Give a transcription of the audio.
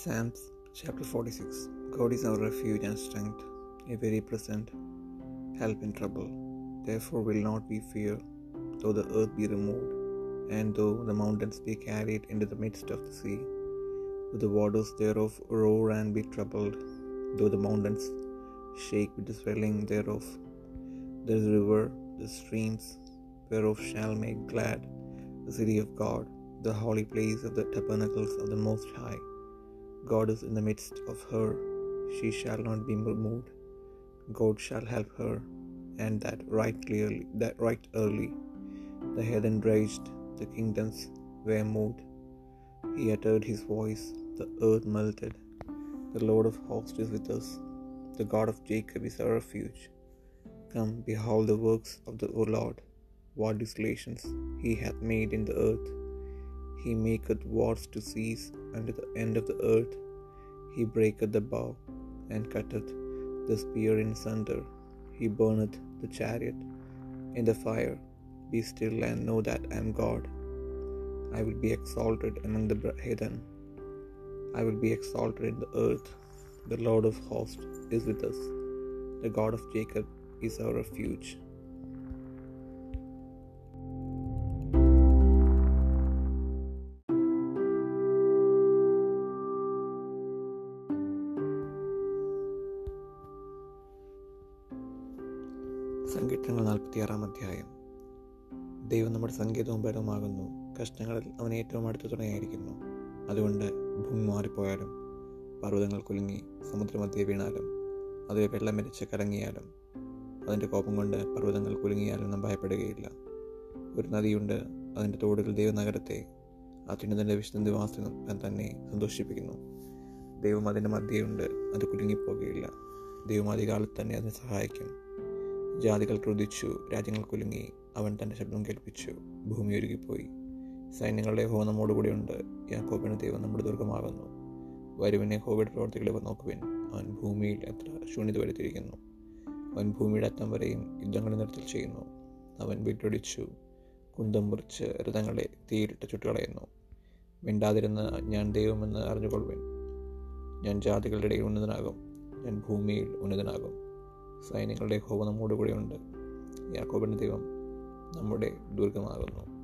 Psalms chapter 46 God is our refuge and strength, a very present help in trouble. Therefore will not we fear, though the earth be removed, and though the mountains be carried into the midst of the sea, though the waters thereof roar and be troubled, though the mountains shake with the swelling thereof. There is a river, the streams whereof shall make glad the city of God, the holy place of the tabernacles of the Most High. God is in the midst of her, she shall not be removed. God shall help her, and that right clearly, that right early. The heathen raged, the kingdoms were moved. He uttered his voice, the earth melted. The Lord of hosts is with us, the God of Jacob is our refuge. Come, behold the works of the O Lord, what desolations he hath made in the earth. He maketh wars to cease unto the end of the earth. He breaketh the bow, and cutteth the spear in sunder. He burneth the chariot in the fire. Be still and know that I am God. I will be exalted among the heathen. I will be exalted in the earth. The Lord of hosts is with us. The God of Jacob is our refuge. സങ്കീർത്തനങ്ങൾ നാൽപ്പത്തിയാറാം അധ്യായം. ദൈവം നമ്മുടെ സങ്കേതവും ബലവുമാകുന്നു കഷ്ടങ്ങളിൽ അവൻ ഏറ്റവും അടുത്ത തുണയായിരിക്കുന്നു. അതുകൊണ്ട് ഭൂമി മാറിപ്പോയാലും പർവതങ്ങൾ കുലുങ്ങി സമുദ്രമധ്യേ വീണാലും അതിലെ വെള്ളം മരിച്ച് കലങ്ങിയാലും അതിന്റെ കോപം കൊണ്ട് പർവതങ്ങൾ കുലുങ്ങിയാലും നാം ഭയപ്പെടുകയില്ല. ഒരു നദിയുണ്ട് അതിന്റെ തോടുകൾ ദൈവനഗരത്തെ അത്യുന്നതന്റെ വിശുദ്ധ നിവാസം തന്നെ സന്തോഷിപ്പിക്കുന്നു. ദൈവം അതിന്റെ മധ്യയുണ്ട് അത് കുലുങ്ങിപ്പോകുകയില്ല ദൈവം അധികാലത്ത് തന്നെ അതിനെ സഹായിക്കും. ജാതികൾ ക്രുതിച്ചു രാജ്യങ്ങൾ കുലുങ്ങി അവൻ തന്റെ ശബ്ദം കേൾപ്പിച്ചു ഭൂമി ഒരുകിപ്പോയി സൈന്യങ്ങളുടെ ഹോ നമ്മോടുകൂടിയുണ്ട് യാക്കോബിന് ദൈവം നമ്മുടെ ദുർഗമാകുന്നു. വരുവിനെ ഹോബിയുടെ പ്രവർത്തികളെ നോക്കുവിൻ. അവൻ ഭൂമിയിൽ എത്ര ശൂന്യത വരുത്തിയിരിക്കുന്നു. അവൻ ഭൂമിയുടെ അറ്റം വരെയും യുദ്ധങ്ങളെ നിർത്തൽ ചെയ്യുന്നു. അവൻ വിട്ടൊടിച്ചു കുന്തം മുറിച്ച് രഥങ്ങളെ തീയിലിട്ട് ചുട്ടുകളയുന്നു. മിണ്ടാതിരുന്ന് ഞാൻ ദൈവമെന്ന് അറിഞ്ഞുകൊള്ളുവിൻ. ഞാൻ ജാതികളുടെ ഇടയിൽ ഉന്നതനാകും. ഞാൻ ഭൂമിയിൽ ഉന്നതനാകും. സൈന്യങ്ങളുടെ ഹോവ നമ്മോടുകൂടെയുണ്ട് യാക്കോബിന്റെ ദൈവം നമ്മുടെ ദുർഗമാകുന്നു.